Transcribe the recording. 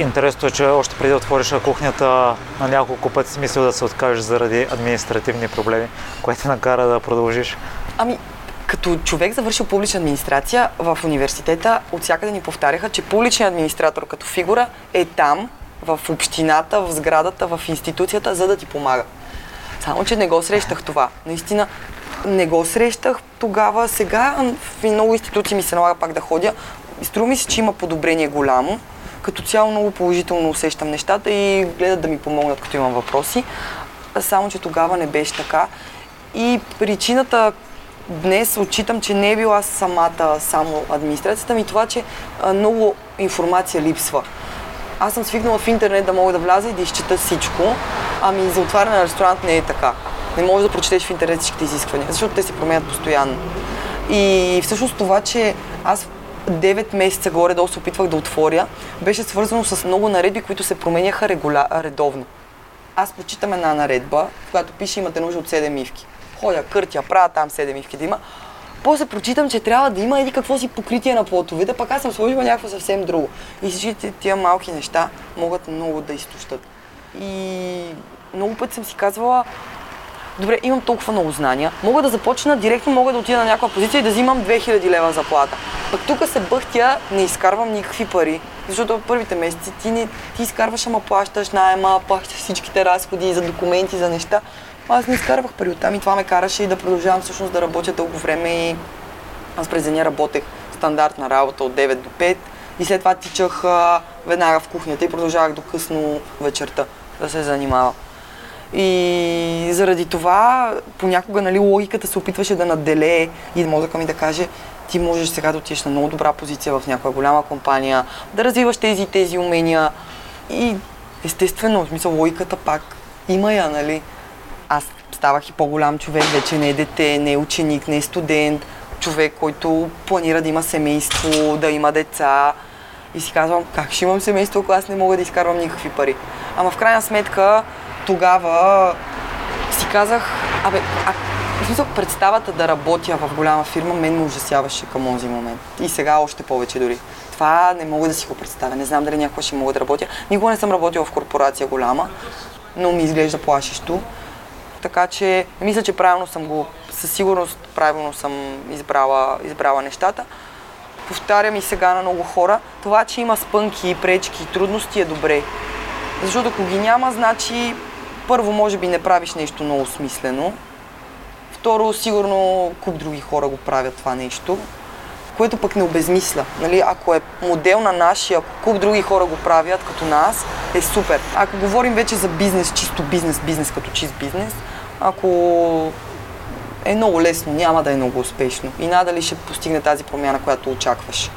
Интересното е, че още преди да отвориш кухнята на няколко пъти си мислил да се откажеш заради административни проблеми, което накара да продължиш. Ами, като човек завършил публична администрация в университета, от всякъде ни повтаряха, че публичният администратор като фигура е там, в общината, в сградата, в институцията, за да ти помага. Само, че не го срещах това. Наистина, не го срещах тогава. Сега в много институции ми се налага пак да ходя. Струва ми се, че има подобрение голямо. Като цяло много положително усещам нещата и гледат да ми помогнат, като имам въпроси. Само, че тогава не беше така. И причината днес отчитам, че не е била самата само администрацията, ми това, че много информация липсва. Аз съм свикнала в интернет да мога да вляза и да изчета всичко, ами за отваряне на ресторант не е така. Не можеш да прочетеш в интернет всичките изисквания, защото те се променят постоянно. И всъщност това, че аз 9 месеца горе-долу се опитвах да отворя, беше свързано с много наредби, които се променяха регуля... редовно. Аз почитам една наредба, която пише имате нужда от 7 мивки. Ходя, къртя, правя там 7 мивки да има. После прочитам, че трябва да има еди какво си покритие на плотовете, пък аз съм сложила някакво съвсем друго. И всичките тия малки неща могат много да изтощат. И много пъти съм си казвала, добре, имам толкова много знания, мога да започна директно, мога да отида на някаква позиция и да взимам 2000 лева заплата. Пък тук се бъхтя, не изкарвам никакви пари, защото първите месеци ти, не, ти изкарваш, ама плащаш найема, плащаш всичките разходи за документи, за неща. Аз не изкарвах пари оттам и това ме караше и да продължавам всъщност да работя дълго време и аз през деня работех стандартна работа от 9 до 5 и след това тичах а, веднага в кухнята и продължавах до късно вечерта да се занимавам. И заради това понякога нали, логиката се опитваше да наделее и мозъка ми да каже ти можеш сега да отидеш на много добра позиция в някоя голяма компания, да развиваш тези и тези умения. И естествено, в смисъл логиката пак има я, нали? Аз ставах и по-голям човек, вече не е дете, не е ученик, не е студент, човек, който планира да има семейство, да има деца. И си казвам, как ще имам семейство, ако аз не мога да изкарвам никакви пари. Ама в крайна сметка, тогава си казах, абе, а, в смисъл, представата да работя в голяма фирма мен ме ужасяваше към този момент. И сега още повече дори. Това не мога да си го представя. Не знам дали някога ще мога да работя. Никога не съм работила в корпорация голяма, но ми изглежда плашещо. Така че мисля, че правилно съм го, със сигурност правилно съм избрала, избрала нещата. Повтарям и сега на много хора, това, че има спънки, пречки и трудности е добре. Защото ако ги няма, значи първо може би не правиш нещо много смислено. Второ, сигурно куп други хора го правят това нещо, което пък не обезмисля. Нали? Ако е модел на нашия, ако куп други хора го правят като нас, е супер. Ако говорим вече за бизнес, чисто бизнес, бизнес като чист бизнес, ако е много лесно, няма да е много успешно и надали ще постигне тази промяна, която очакваш.